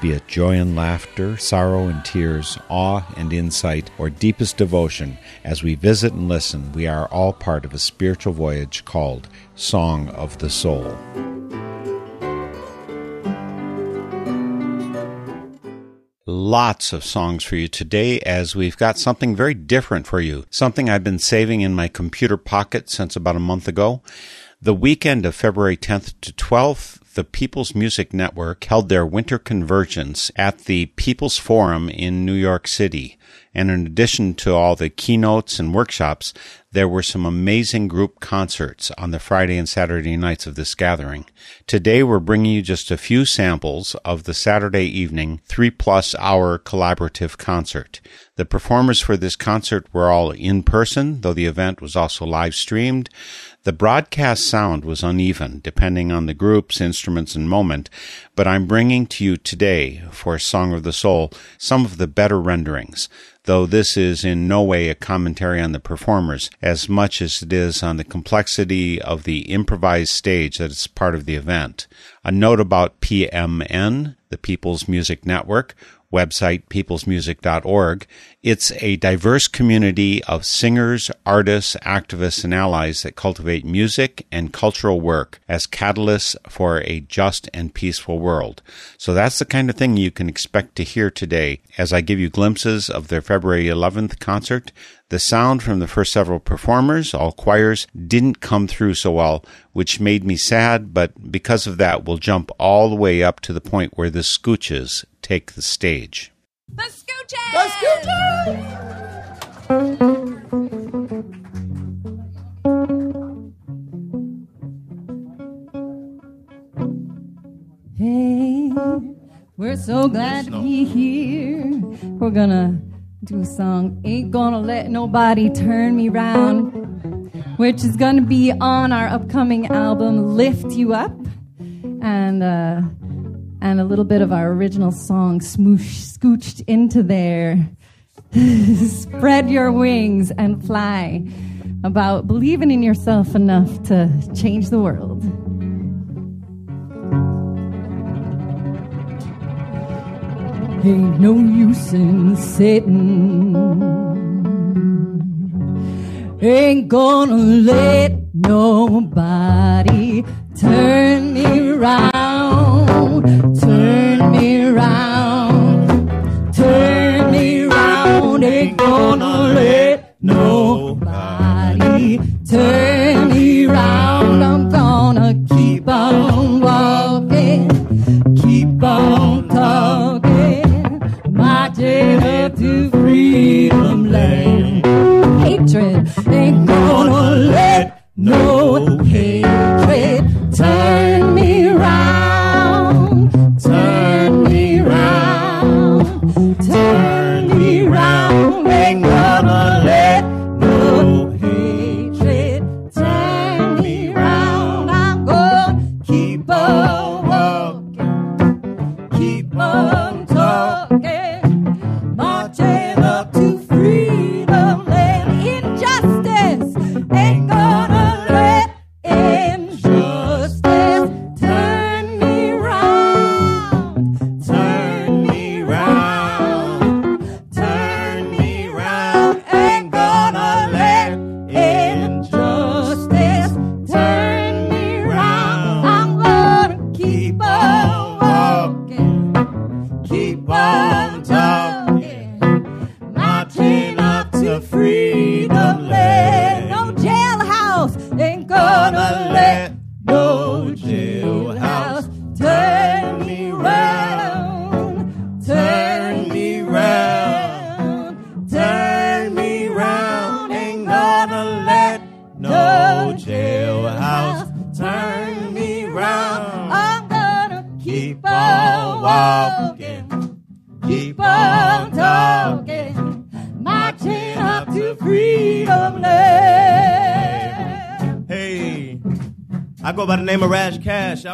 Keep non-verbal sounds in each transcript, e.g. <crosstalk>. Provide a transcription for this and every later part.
Be it joy and laughter, sorrow and tears, awe and insight, or deepest devotion, as we visit and listen, we are all part of a spiritual voyage called Song of the Soul. Lots of songs for you today as we've got something very different for you. Something I've been saving in my computer pocket since about a month ago. The weekend of February 10th to 12th, the People's Music Network held their winter convergence at the People's Forum in New York City. And in addition to all the keynotes and workshops, there were some amazing group concerts on the Friday and Saturday nights of this gathering. Today we're bringing you just a few samples of the Saturday evening three plus hour collaborative concert. The performers for this concert were all in person, though the event was also live streamed. The broadcast sound was uneven, depending on the groups, instruments, and moment, but I'm bringing to you today, for Song of the Soul, some of the better renderings, though this is in no way a commentary on the performers, as much as it is on the complexity of the improvised stage that is part of the event. A note about PMN, the People's Music Network, website, peoplesmusic.org. It's a diverse community of singers, artists, activists, and allies that cultivate music and cultural work as catalysts for a just and peaceful world. So that's the kind of thing you can expect to hear today as I give you glimpses of their February 11th concert. The sound from the first several performers, all choirs, didn't come through so well, which made me sad, but because of that, we'll jump all the way up to the point where the scooches take the stage. The Scooches! The Scooches! Hey, we're so glad to be here. We're gonna do a song, Ain't Gonna Let Nobody Turn Me Round, which is gonna be on our upcoming album, Lift You Up. And, uh, and a little bit of our original song, Smoosh, scooched into there. <laughs> Spread your wings and fly. About believing in yourself enough to change the world. Ain't no use in sitting. Ain't gonna let nobody turn me round, turn me round, marching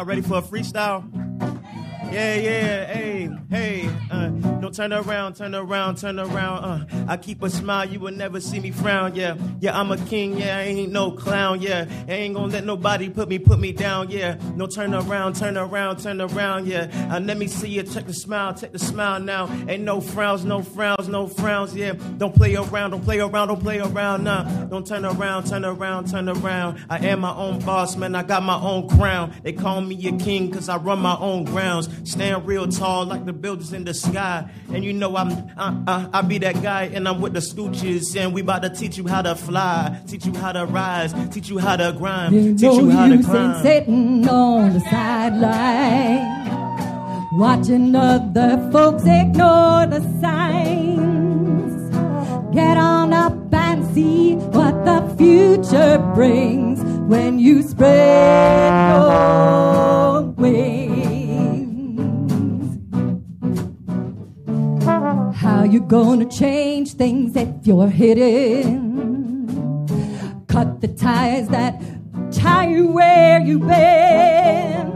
Y'all ready for a freestyle? Turn around, turn around, turn around, uh, I keep a smile, you will never see me frown, yeah, yeah, I'm a king, yeah, I ain't no clown, yeah, I ain't gonna let nobody put me, put me down, yeah, no turn around, turn around, turn around, yeah, uh, let me see you, check the smile, check the smile now, ain't no frowns, no frowns, no frowns, yeah, don't play around, don't play around, don't play around, nah, don't turn around, turn around, turn around, I am my own boss, man, I got my own crown, they call me a king, cause I run my own grounds, stand real tall like the buildings in the sky. And you know I'm I, I, I be that guy, and I'm with the scooches, and we about to teach you how to fly, teach you how to rise, teach you how to grind, You teach you how to ain't sitting on the sideline, watching other folks ignore the signs. Get on up and see what the future brings when you spread your wings. How you gonna change things if you're hidden? Cut the ties that tie you where you've been.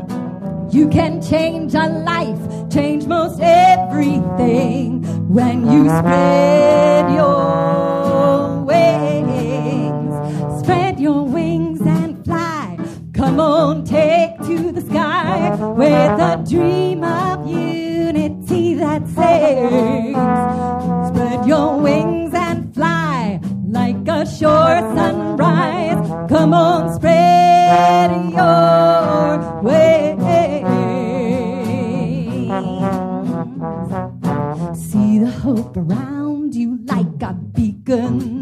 You can change a life, change most everything when you spread your wings. Spread your wings and fly. Come on, take to the sky with a dream of unity that sings. Spread your wings and fly like a shore sunrise. Come on, spread your wings. See the hope around you like a beacon,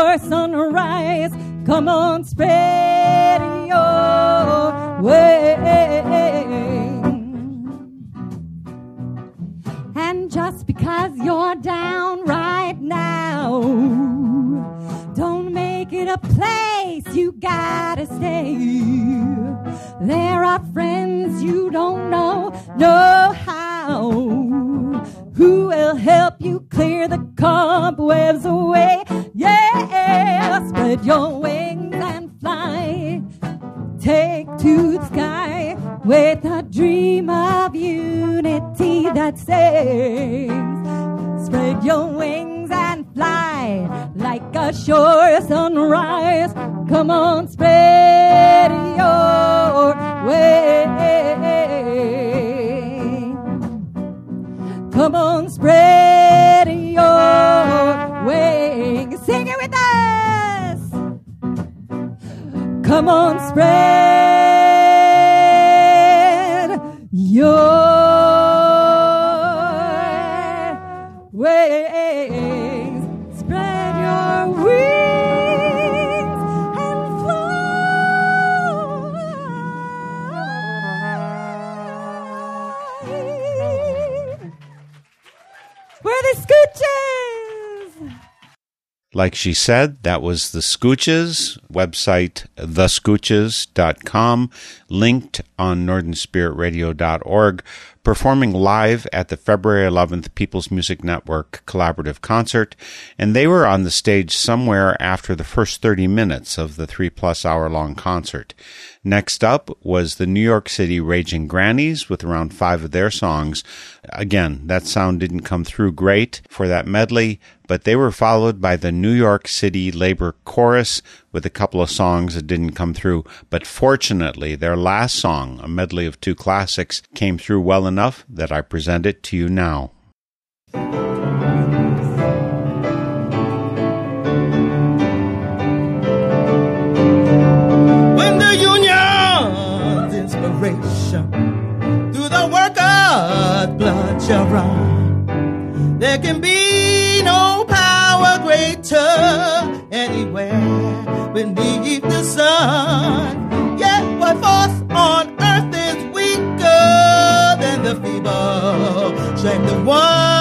shore sunrise. Come on, spread your wings. And just because you're down right now, don't make it a place you gotta stay. There are friends you don't know, know how, who will help you clear the cobwebs away. Yeah, spread your wings and fly. Take to the sky with a dream of unity that sings. Spread your wings and fly like a sure sunrise. Come on, spread your wings. Come on, spread your wings. Sing it with us. Come on, spread your wings. Like she said, that was the Scooches, website thescooches.com, linked on northernspiritradio.org, performing live at the February 11th People's Music Network collaborative concert, and they were on the stage somewhere after the first 30 minutes of the three plus hour long concert. Next up was the New York City Raging Grannies with around five of their songs. Again, that sound didn't come through great for that medley, but they were followed by the New York City Labor Chorus with a couple of songs that didn't come through. But fortunately, their last song, a medley of two classics, came through well enough that I present it to you now. Shall run, there can be no power greater anywhere beneath the sun. Yet what force on earth is weaker than the feeble strength of one?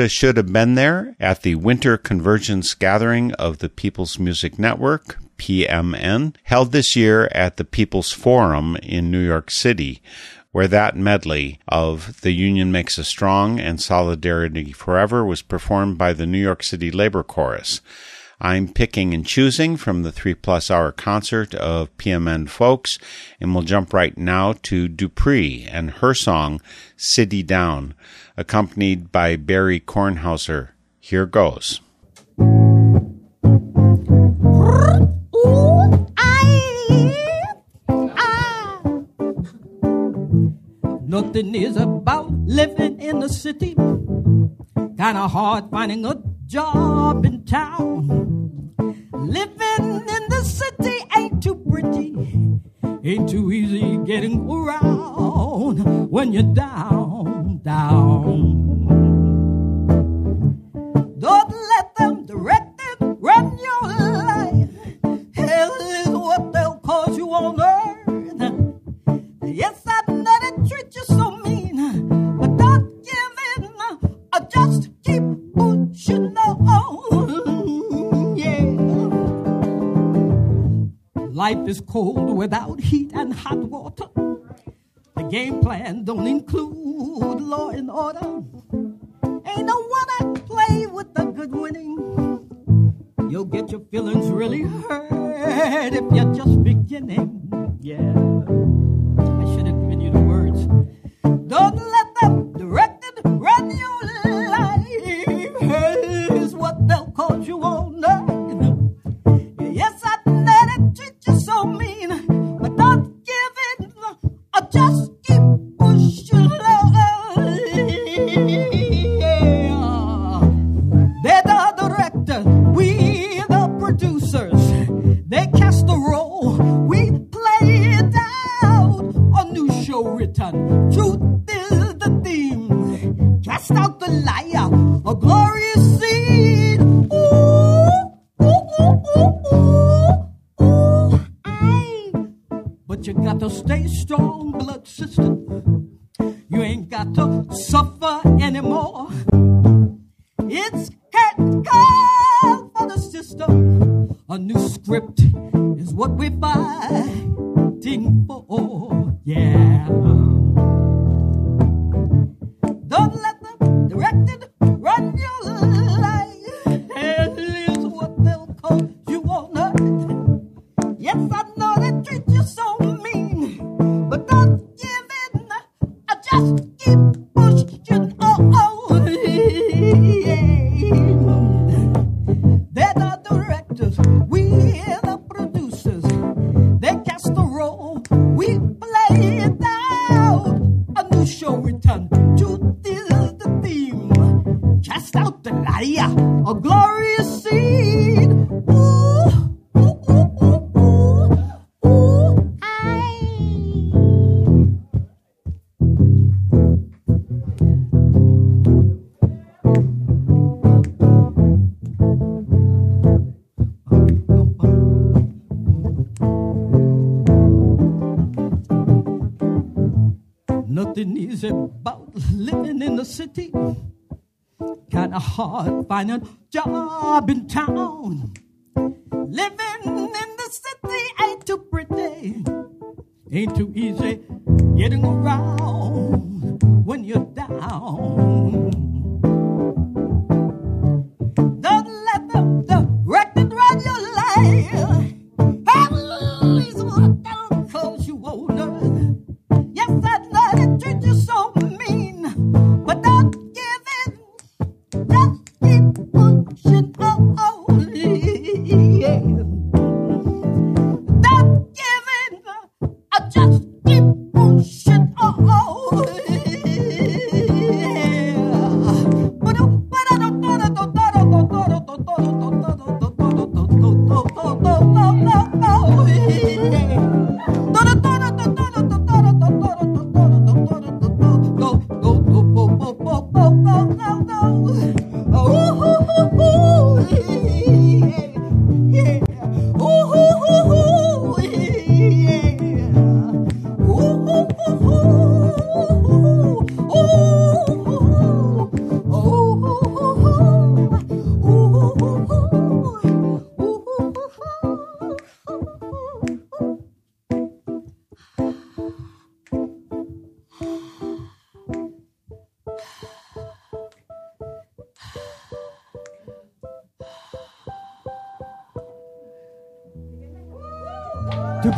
Coulda, shoulda been there at the Winter Convergence Gathering of the People's Music Network, PMN, held this year at the People's Forum in New York City, where that medley of The Union Makes Us Strong and Solidarity Forever was performed by the New York City Labor Chorus. I'm picking and choosing from the three plus hour concert of PMN folks, and we'll jump right now to Dupree and her song City Down, accompanied by Barry Kornhauser. Here goes. Nothing is about living in the city. Kind of hard finding a job in town. Living in the city ain't too pretty. Ain't too easy getting around when you're down down. Don't let them direct and run your life. Hell is what they'll cause you on earth. Yes, I know they treat you so mean, but don't give in. I just keep pushing on. Yeah. Life is cold without heat and hot water. The game plan don't include food, law and order. Oh, oh, oh, yeah. Uh. city. Kinda hard finding a job in town. Living in the city ain't too pretty, ain't too easy.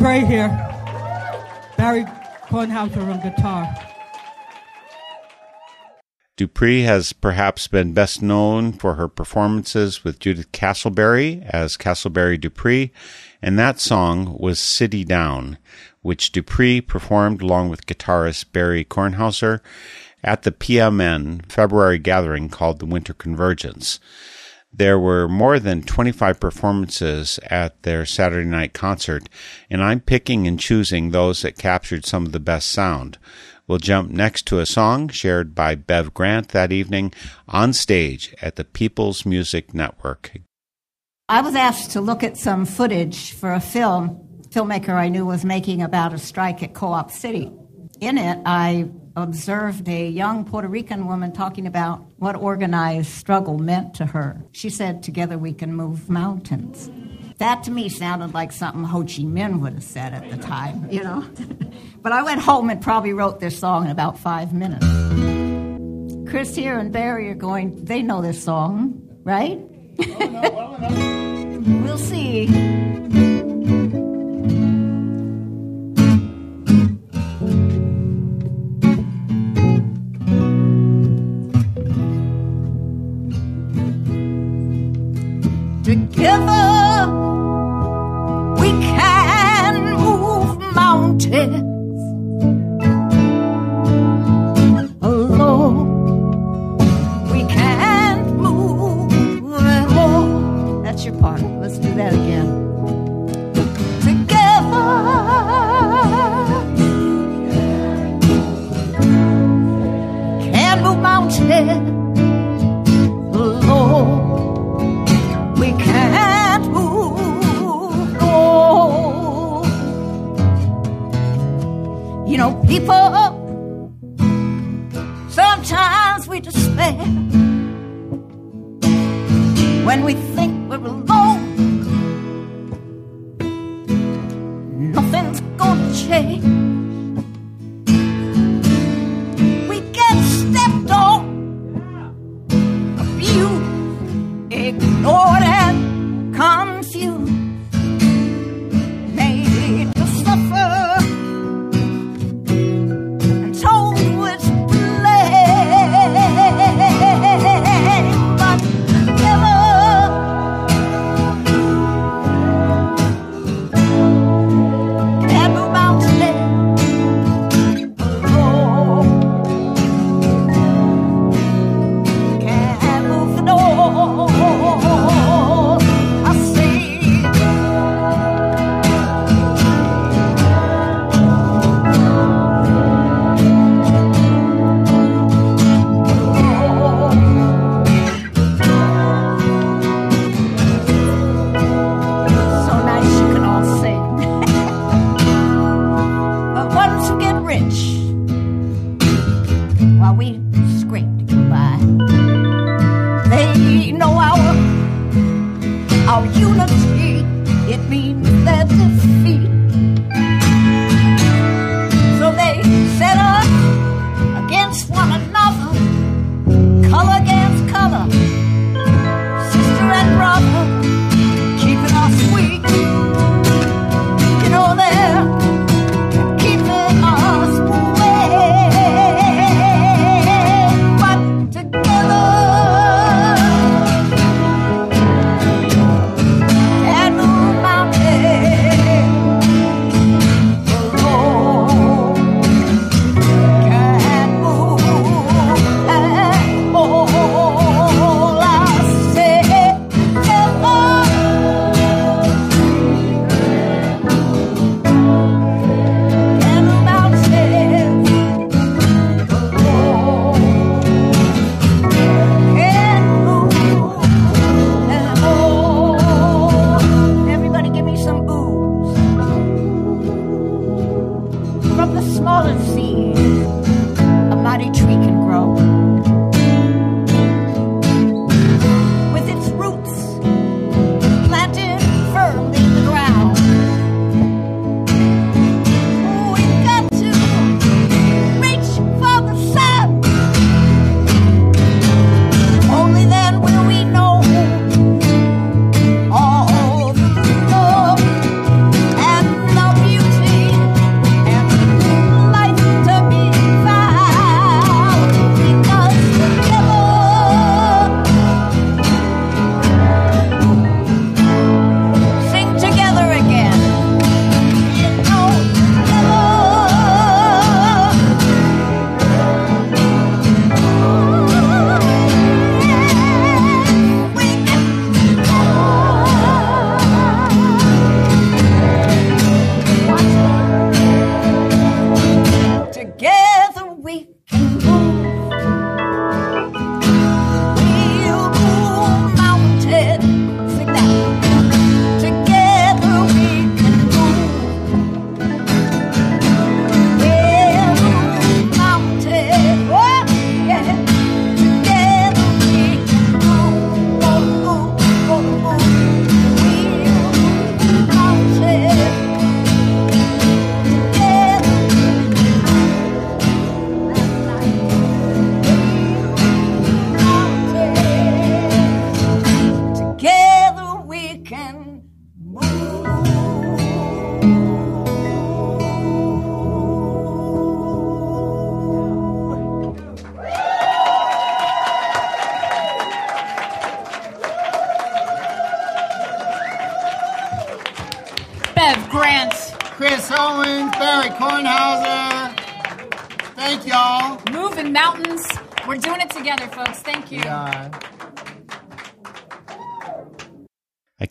pray here. Barry Kornhauser on guitar. Dupree has perhaps been best known for her performances with Judith Castleberry as Castleberry Dupree, and that song was City Down, which Dupree performed along with guitarist Barry Kornhauser at the PMN February gathering called the Winter Convergence. There were more than 25 performances at their Saturday night concert, and I'm picking and choosing those that captured some of the best sound. We'll jump next to a song shared by Bev Grant that evening on stage at the People's Music Network. I was asked to look at some footage for a film filmmaker I knew was making about a strike at Co-op City. In it, I observed a young Puerto Rican woman talking about what organized struggle meant to her. She said, Together we can move mountains. That to me sounded like something Ho Chi Minh would have said at the time, you know? <laughs> but I went home and probably wrote this song in about five minutes. Chris here and Barry are going, they know this song, right? <laughs> we'll see.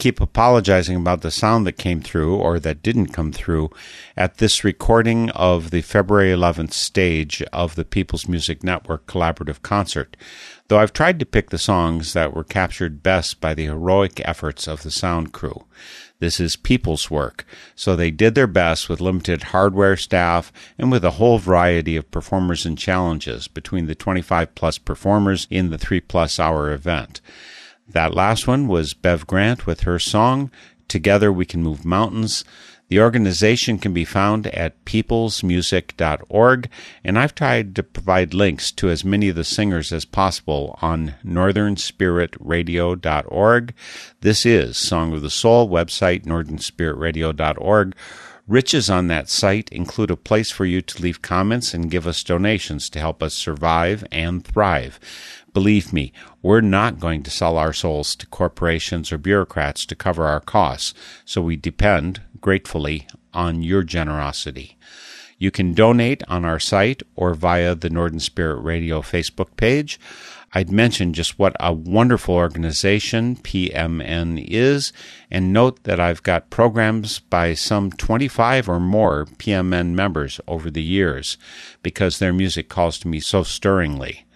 Keep apologizing about the sound that came through or that didn't come through at this recording of the February 11th stage of the People's Music Network collaborative concert, though I've tried to pick the songs that were captured best by the heroic efforts of the sound crew. This is people's work, so they did their best with limited hardware staff and with a whole variety of performers and challenges between the 25 plus performers in the 3 plus hour event. That last one was Bev Grant with her song, Together We Can Move Mountains. The organization can be found at peoplesmusic.org, and I've tried to provide links to as many of the singers as possible on northernspiritradio.org. This is Song of the Soul website, northernspiritradio.org. Riches on that site include a place for you to leave comments and give us donations to help us survive and thrive. Believe me, we're not going to sell our souls to corporations or bureaucrats to cover our costs, so we depend, gratefully, on your generosity. You can donate on our site or via the Northern Spirit Radio Facebook page. I'd mention just what a wonderful organization PMN is, and note that I've got programs by some 25 or more PMN members over the years because their music calls to me so stirringly.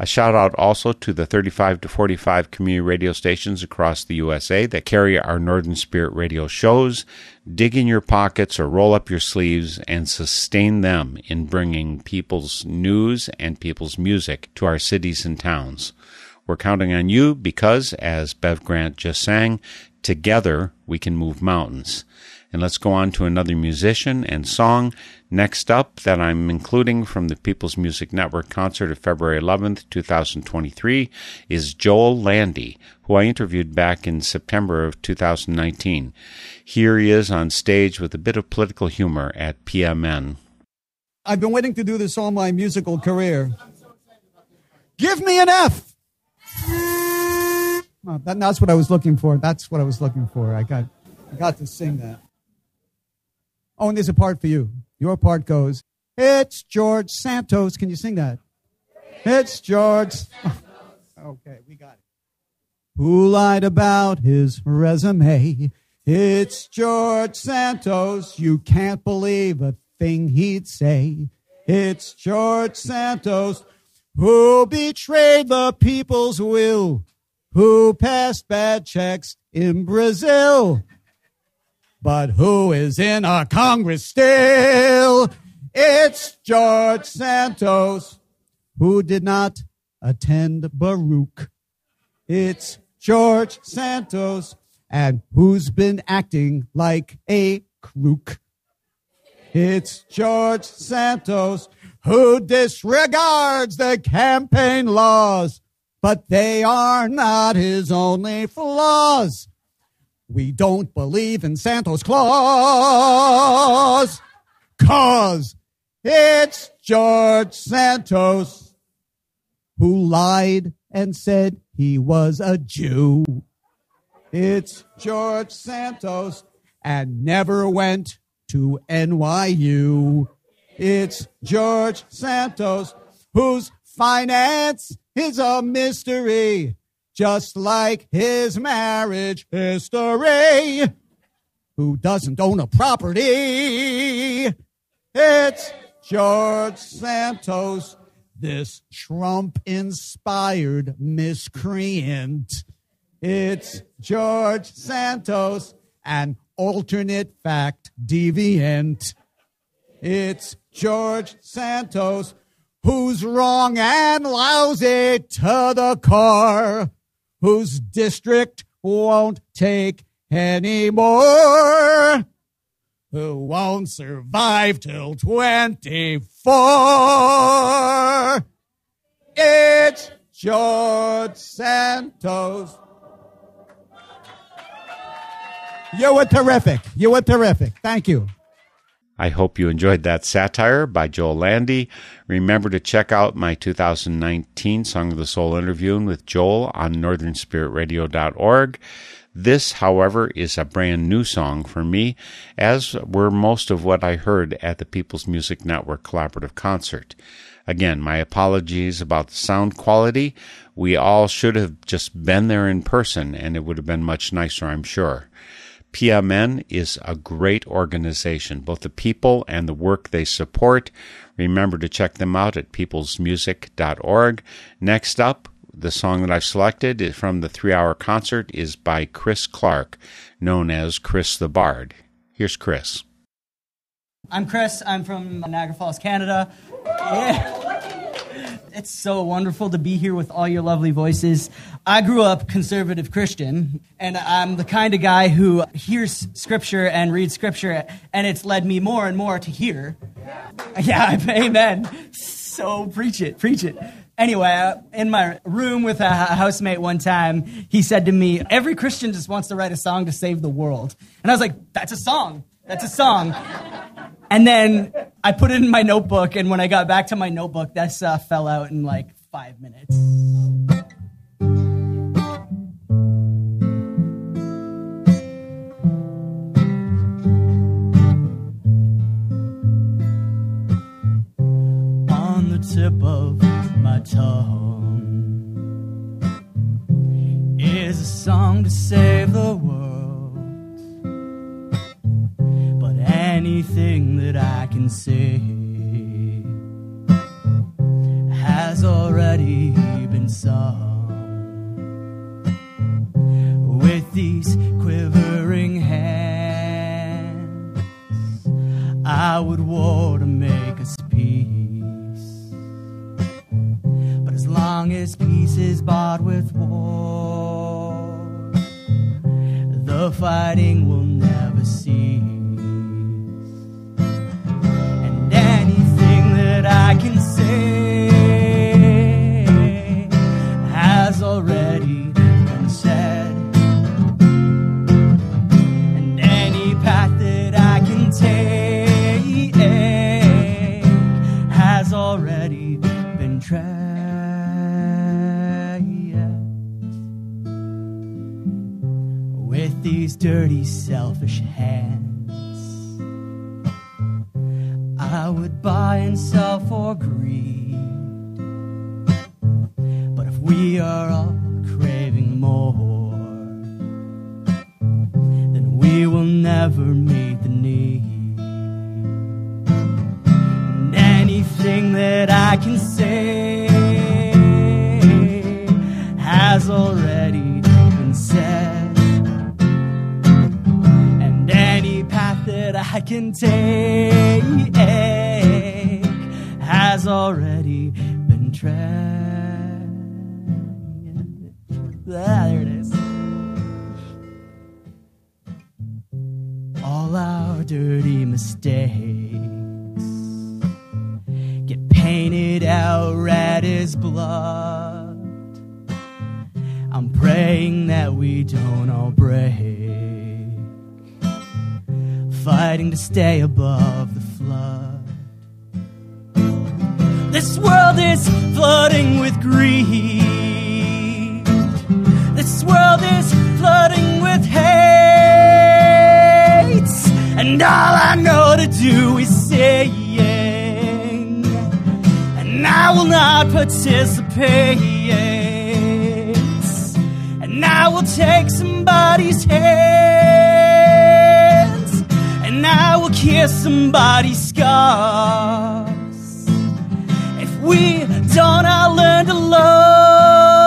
A shout out also to the 35 to 45 community radio stations across the USA that carry our Northern Spirit radio shows. Dig in your pockets or roll up your sleeves and sustain them in bringing people's news and people's music to our cities and towns. We're counting on you because, as Bev Grant just sang, together we can move mountains. And let's go on to another musician and song. Next up, that I'm including from the People's Music Network concert of February 11th, 2023, is Joel Landy, who I interviewed back in September of 2019. Here he is on stage with a bit of political humor at PMN. I've been waiting to do this all my musical career. Give me an F. Oh, that, that's what I was looking for. That's what I was looking for. I got, I got to sing that. Oh, and there's a part for you. Your part goes, It's George Santos. Can you sing that? It's George. <laughs> okay, we got it. Who lied about his resume? It's George Santos. You can't believe a thing he'd say. It's George Santos who betrayed the people's will, who passed bad checks in Brazil but who is in our Congress still? It's George Santos, who did not attend Baruch. It's George Santos, and who's been acting like a crook. It's George Santos, who disregards the campaign laws, but they are not his only flaws. We don't believe in Santa's Claus. Cause it's George Santos who lied and said he was a Jew. It's George Santos and never went to NYU. It's George Santos whose finance is a mystery just like his marriage history. Who doesn't own a property? It's George Santos, this Trump inspired miscreant. It's George Santos, an alternate fact deviant. It's George Santos, who's wrong and lousy to the core whose district won't take anymore, who won't survive till 24. It's George Santos. You were terrific. You were terrific. Thank you. I hope you enjoyed that satire by Joel Landy. Remember to check out my 2019 Song of the Soul interview with Joel on northernspiritradio.org. This, however, is a brand new song for me, as were most of what I heard at the People's Music Network Collaborative Concert. Again, my apologies about the sound quality. We all should have just been there in person, and it would have been much nicer, I'm sure. PMN is a great organization, both the people and the work they support. Remember to check them out at peoplesmusic.org. Next up, the song that I've selected from the three hour concert is by Chris Clark, known as Chris the Bard. Here's Chris. I'm Chris. I'm from Niagara Falls, Canada. Yeah. It's so wonderful to be here with all your lovely voices. I grew up conservative Christian, and I'm the kind of guy who hears scripture and reads scripture, and it's led me more and more to hear. Yeah, <laughs> amen. So preach it, preach it. Anyway, uh, in my room with a housemate one time, he said to me, Every Christian just wants to write a song to save the world. And I was like, That's a song. That's a song. And then I put it in my notebook, and when I got back to my notebook, this uh, fell out in like five minutes. On the tip of my tongue is a song to save the world anything that I can say has already been sung. With these quivering hands, I would war to make us peace. But as long as peace is bought with war, the fighting will I can take has already been tried. Ah, there it is. All our dirty mistakes get painted out red as blood. I'm praying that we don't all break, fighting to stay above the flood. This world is flooding with greed. This world is flooding with hate. And all I know to do is saying, and I will not participate. And I will take somebody's hands, and I will kiss somebody's scars. If we don't all learn to love,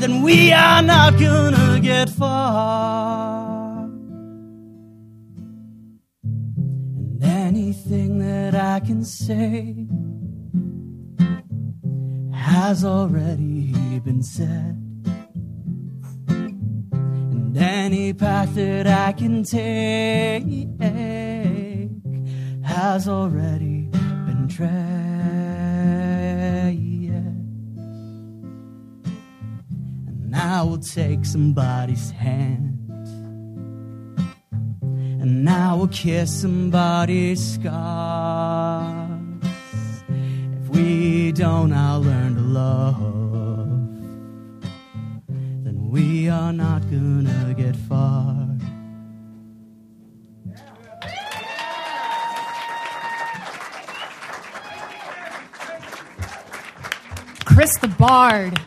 then we are not gonna get far. And anything that I can say has already been said. Any path that I can take has already been tread. And I will take somebody's hand. And I will kiss somebody's scars. If we don't I'll learn to love, we are are not gonna get far. Chris the Bard.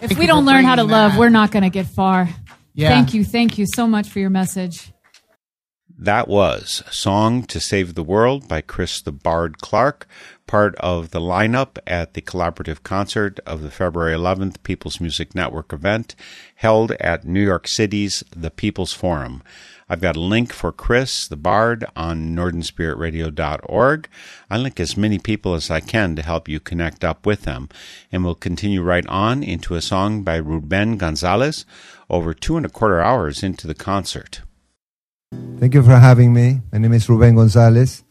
If we don't learn how to bringing love, we're not going to get far. Yeah. Thank you. Thank you so much for your message. That was Song to Save the World by Chris the Bard Clark, part of the lineup at the collaborative concert of the February 11th People's Music Network event held at New York City's The People's Forum. I've got a link for Chris the Bard on northernspiritradio.org. I link as many people as I can to help you connect up with them, and we'll continue right on into a song by Ruben Gonzalez over two and a quarter hours into the concert. Thank you for having me. My name is Ruben Gonzalez,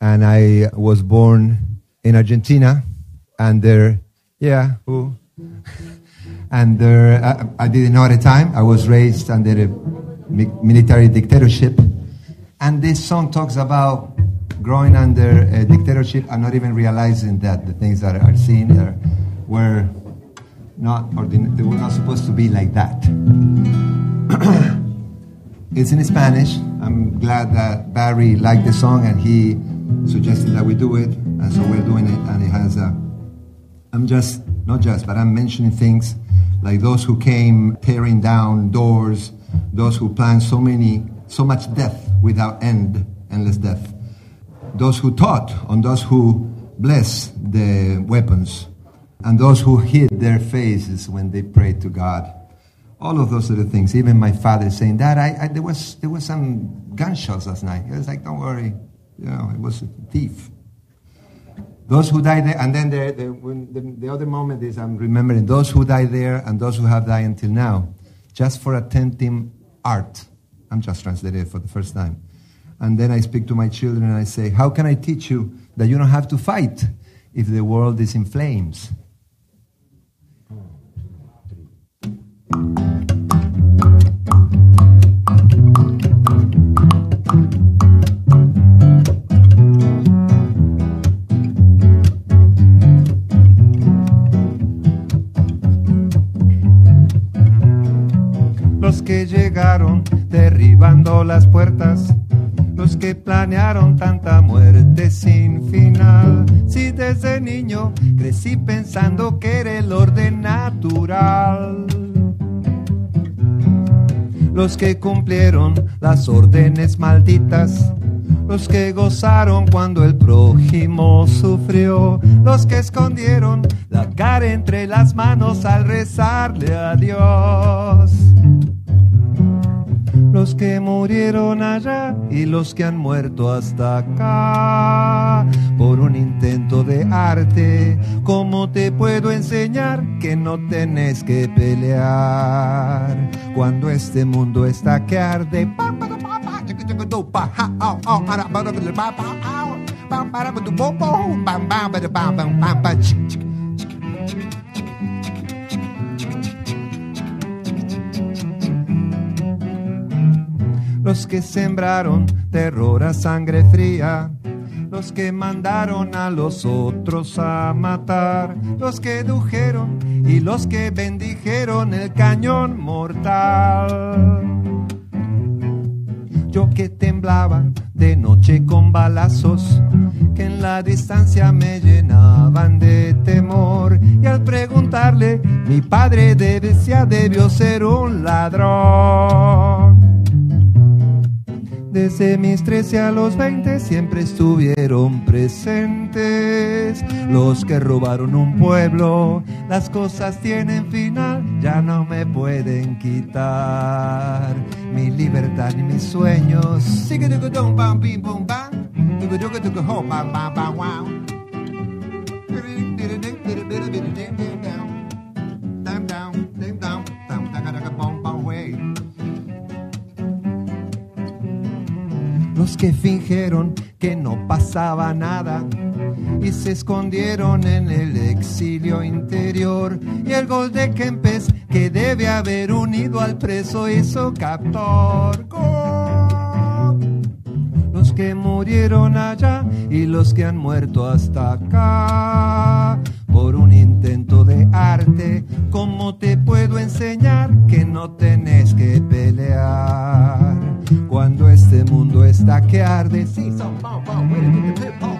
and I was born in Argentina under, yeah, who? <laughs> under, I, uh, I didn't know at the time. I was raised under a mi- military dictatorship. And this song talks about growing under a dictatorship and not even realizing that the things that are seen are, were not, or they they were not supposed to be like that. <clears throat> It's in Spanish. I'm glad that Barry liked the song and he suggested that we do it, and so we're doing it. And it has a. I'm just not just, but I'm mentioning things like those who came tearing down doors, those who planned so many, so much death without end, endless death. Those who taught on those who bless the weapons, and those who hid their faces when they prayed to God all of those little things. Even my father saying, "Dad, I, I, there was there was some gunshots last night." He was like, "Don't worry, you know, it was a thief." Those who died there, and then the, the, the, the other moment is I'm remembering those who died there and those who have died until now, just for attempting art. I'm just translating it for the first time. And then I speak to my children and I say, How can I teach you that you don't have to fight if the world is in flames? Derribando las puertas, los que planearon tanta muerte sin final. Si desde niño crecí pensando que era el orden natural. Los que cumplieron las órdenes malditas, los que gozaron cuando el prójimo sufrió, los que escondieron la cara entre las manos al rezarle a Dios los que murieron allá y los que han muerto hasta acá por un intento de arte. ¿Cómo te puedo enseñar que no tenés que pelear cuando este mundo está que arde? Los que sembraron terror a sangre fría, los que mandaron a los otros a matar, los que dujeron y los que bendijeron el cañón mortal. Yo que temblaba de noche con balazos que en la distancia me llenaban de temor y al preguntarle mi padre decía debió ser un ladrón. Desde mis 13 a los 20 siempre estuvieron presentes los que robaron un pueblo. Las cosas tienen final, ya no me pueden quitar mi libertad ni mis sueños. Los que fingieron que no pasaba nada y se escondieron en el exilio interior y el gol de Kempes que debe haber unido al preso hizo captor. Los que murieron allá y los que han muerto hasta acá por un intento de arte, ¿cómo te puedo enseñar que no te que arde. Sí, so, bow, bow, wait a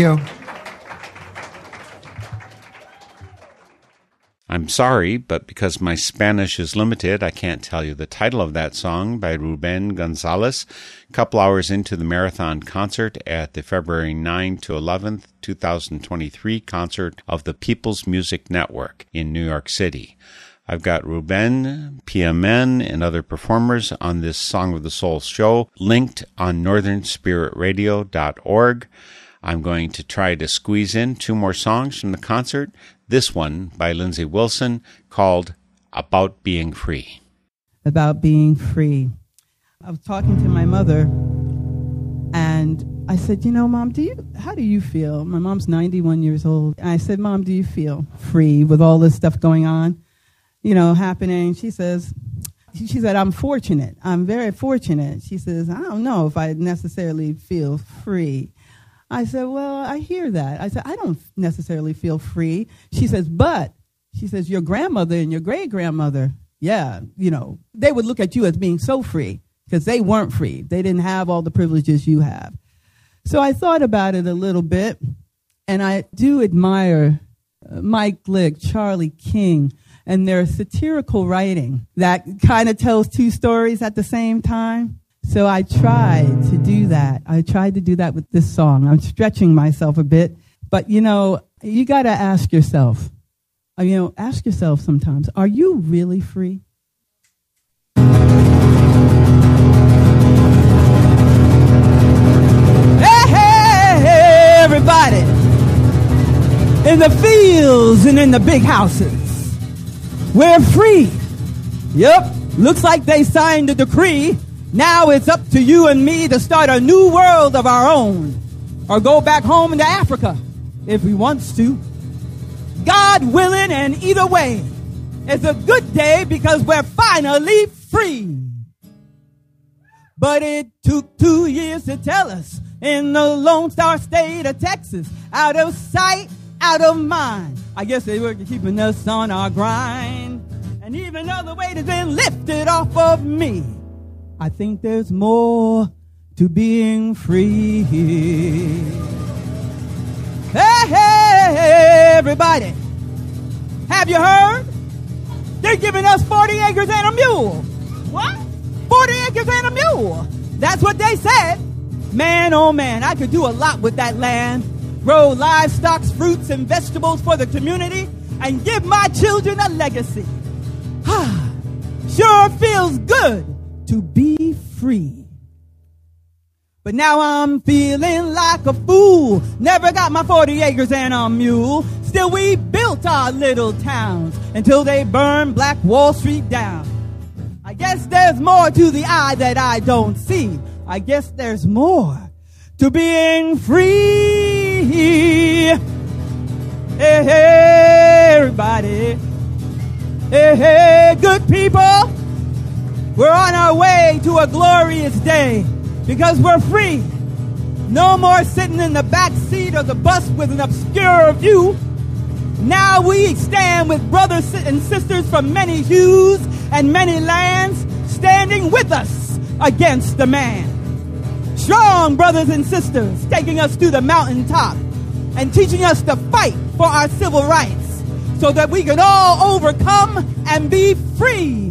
you. I'm sorry, but because my Spanish is limited, I can't tell you the title of that song by Ruben Gonzalez. A couple hours into the marathon concert at the February 9 to 11th, 2023 concert of the People's Music Network in New York City. I've got Ruben, PMN, and other performers on this Song of the Soul show linked on northernspiritradio.org. I'm going to try to squeeze in two more songs from the concert. This one by Lindsay Wilson called About Being Free. about being free. I was talking to my mother, and I said, "You know, mom, do you how do you feel?" My mom's 91 years old. And I said, "Mom, do you feel free with all this stuff going on, you know, happening?" She says, she said, "I'm fortunate. I'm very fortunate." She says, "I don't know if I necessarily feel free." I said, Well, I hear that. I said, I don't necessarily feel free. She says, But, she says, Your grandmother and your great grandmother, yeah, you know, they would look at you as being so free because they weren't free. They didn't have all the privileges you have. So I thought about it a little bit, and I do admire uh, Mike Glick, Charlie King, and their satirical writing that kind of tells two stories at the same time. So I tried to do that. I tried to do that with this song. I'm stretching myself a bit, but you know, you got to ask yourself. uh, You know, ask yourself sometimes, are you really free? Everybody. In the fields and in the big houses. We're free. Yep. Looks like they signed a decree. Now it's up to you and me to start a new world of our own. Or go back home to Africa if we wants to. God willing, and either way, it's a good day because we're finally free. But it took two years to tell us in the Lone Star State of Texas, out of sight, out of mind. I guess they were keeping us on our grind. And even though the weight has been lifted off of me, I think there's more to being free. Hey, hey, everybody. Have you heard? They're giving us 40 acres and a mule. What? 40 acres and a mule. That's what they said. Man, oh man, I could do a lot with that land. Grow livestock, fruits, and vegetables for the community and give my children a legacy. <sighs> sure feels good to be free. But now I'm feeling like a fool. Never got my 40 acres and a mule. Still, we built our little towns until they burned Black Wall Street down. I guess there's more to the eye that I don't see. I guess there's more to being free. Hey, hey, everybody. Hey, hey, good people. We're on our way to a glorious day because we're free. No more sitting in the back seat of the bus with an obscure view. Now we stand with brothers and sisters from many hues and many lands standing with us against the man. Strong brothers and sisters taking us to the mountaintop and teaching us to fight for our civil rights so that we can all overcome and be free.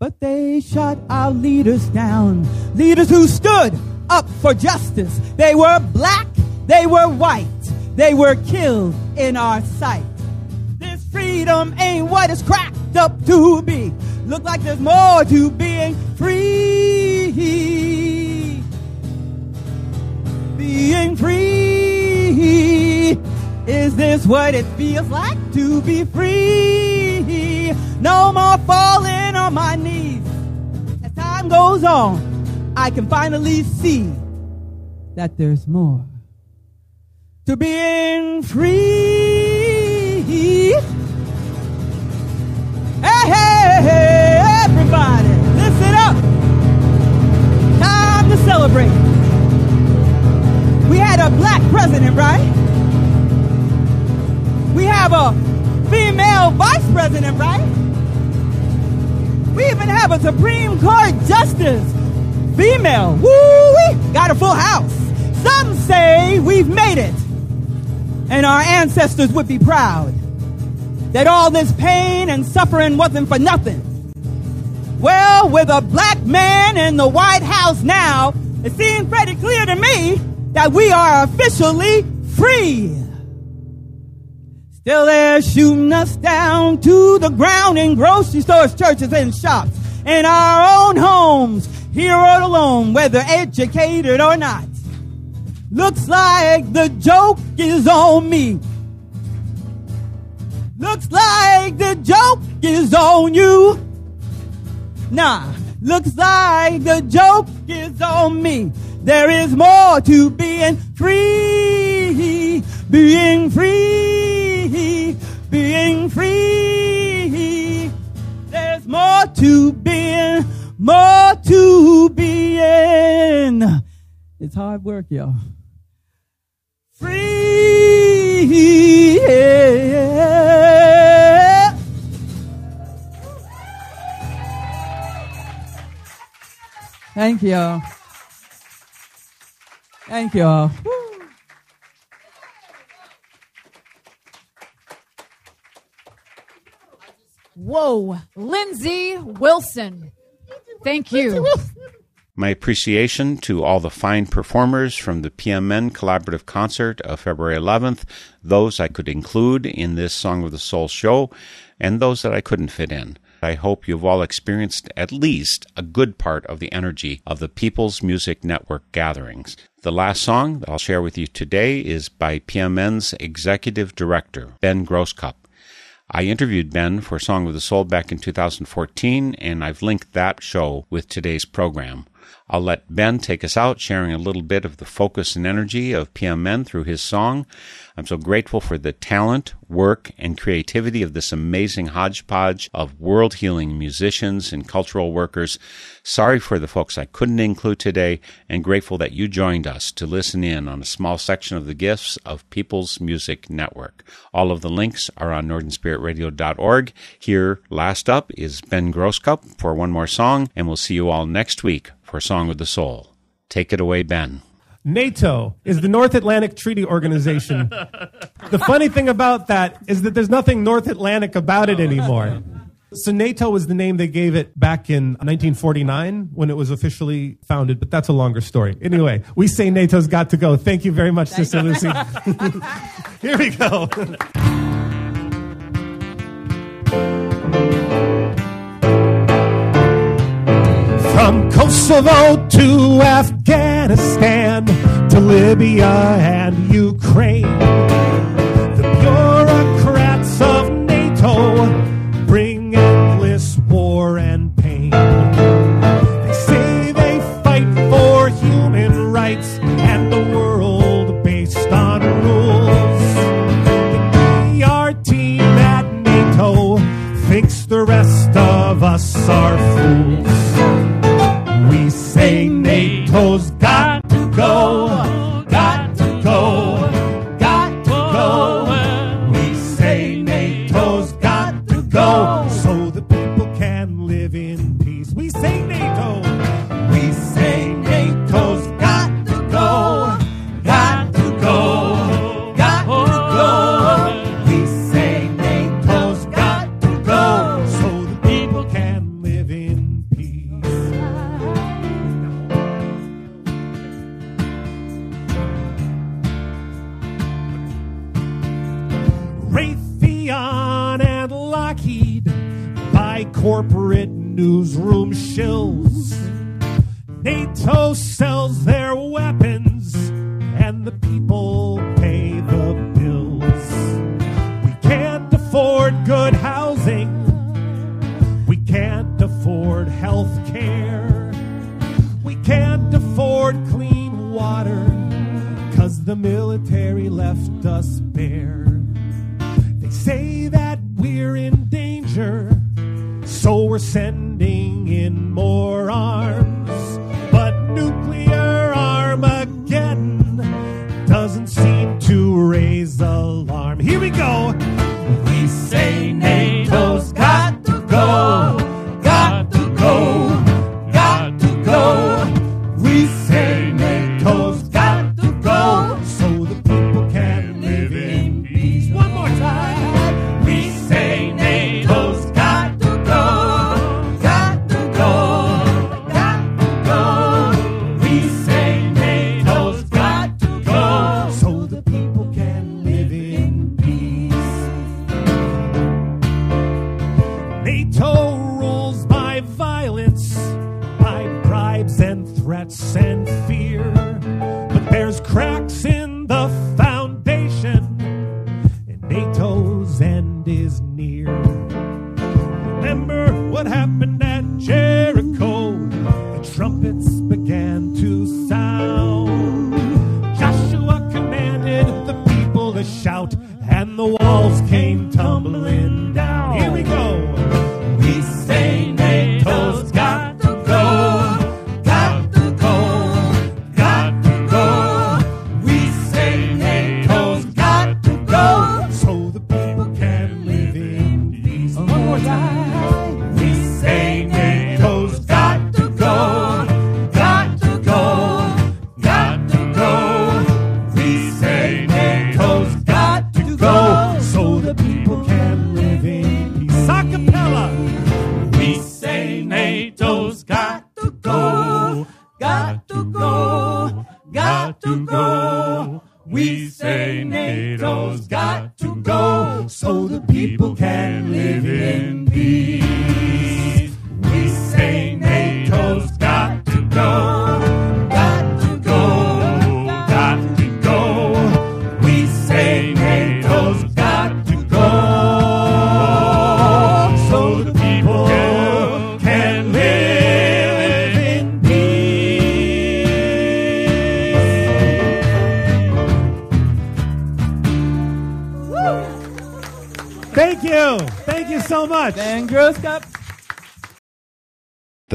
But they shot our leaders down, leaders who stood up for justice. They were black, they were white, they were killed in our sight. This freedom ain't what it's cracked up to be. Look like there's more to being free. Being free. Is this what it feels like to be free? No more falling on my knees. As time goes on, I can finally see that there's more to being free. Hey, hey, hey, everybody, listen up. Time to celebrate. We had a black president, right? We have a female vice president, right? We even have a Supreme Court justice, female. Woo! We got a full house. Some say we've made it. And our ancestors would be proud that all this pain and suffering wasn't for nothing. Well, with a black man in the White House now, it seems pretty clear to me that we are officially free. Still they're shooting us down to the ground in grocery stores, churches, and shops, in our own homes, here or alone, whether educated or not. Looks like the joke is on me. Looks like the joke is on you. Nah, looks like the joke is on me. There is more to being free, being free, being free. There's more to being, more to being. It's hard work, y'all. Free. Thank you. Thank you. Whoa, Lindsay Wilson. Thank you. My appreciation to all the fine performers from the PMN Collaborative Concert of February 11th, those I could include in this Song of the Soul show, and those that I couldn't fit in. I hope you've all experienced at least a good part of the energy of the People's Music Network gatherings. The last song that I'll share with you today is by PMN's Executive Director, Ben Grosscup. I interviewed Ben for Song of the Soul back in 2014, and I've linked that show with today's program. I'll let Ben take us out, sharing a little bit of the focus and energy of PMN through his song. I'm so grateful for the talent, work, and creativity of this amazing hodgepodge of world healing musicians and cultural workers. Sorry for the folks I couldn't include today, and grateful that you joined us to listen in on a small section of the gifts of People's Music Network. All of the links are on northernspiritradio.org. Here, last up, is Ben Grosscup for one more song, and we'll see you all next week for Song of the Soul. Take it away, Ben. NATO is the North Atlantic Treaty Organization. <laughs> the funny thing about that is that there's nothing North Atlantic about it anymore. So NATO was the name they gave it back in 1949 when it was officially founded, but that's a longer story. Anyway, we say NATO's got to go. Thank you very much, Sister Lucy. <laughs> <laughs> Here we go. From Kosovo to Afghanistan to Libya and Ukraine, afford clean water, cause the military left us bare. They say that we're in danger, so we're sending in more arms.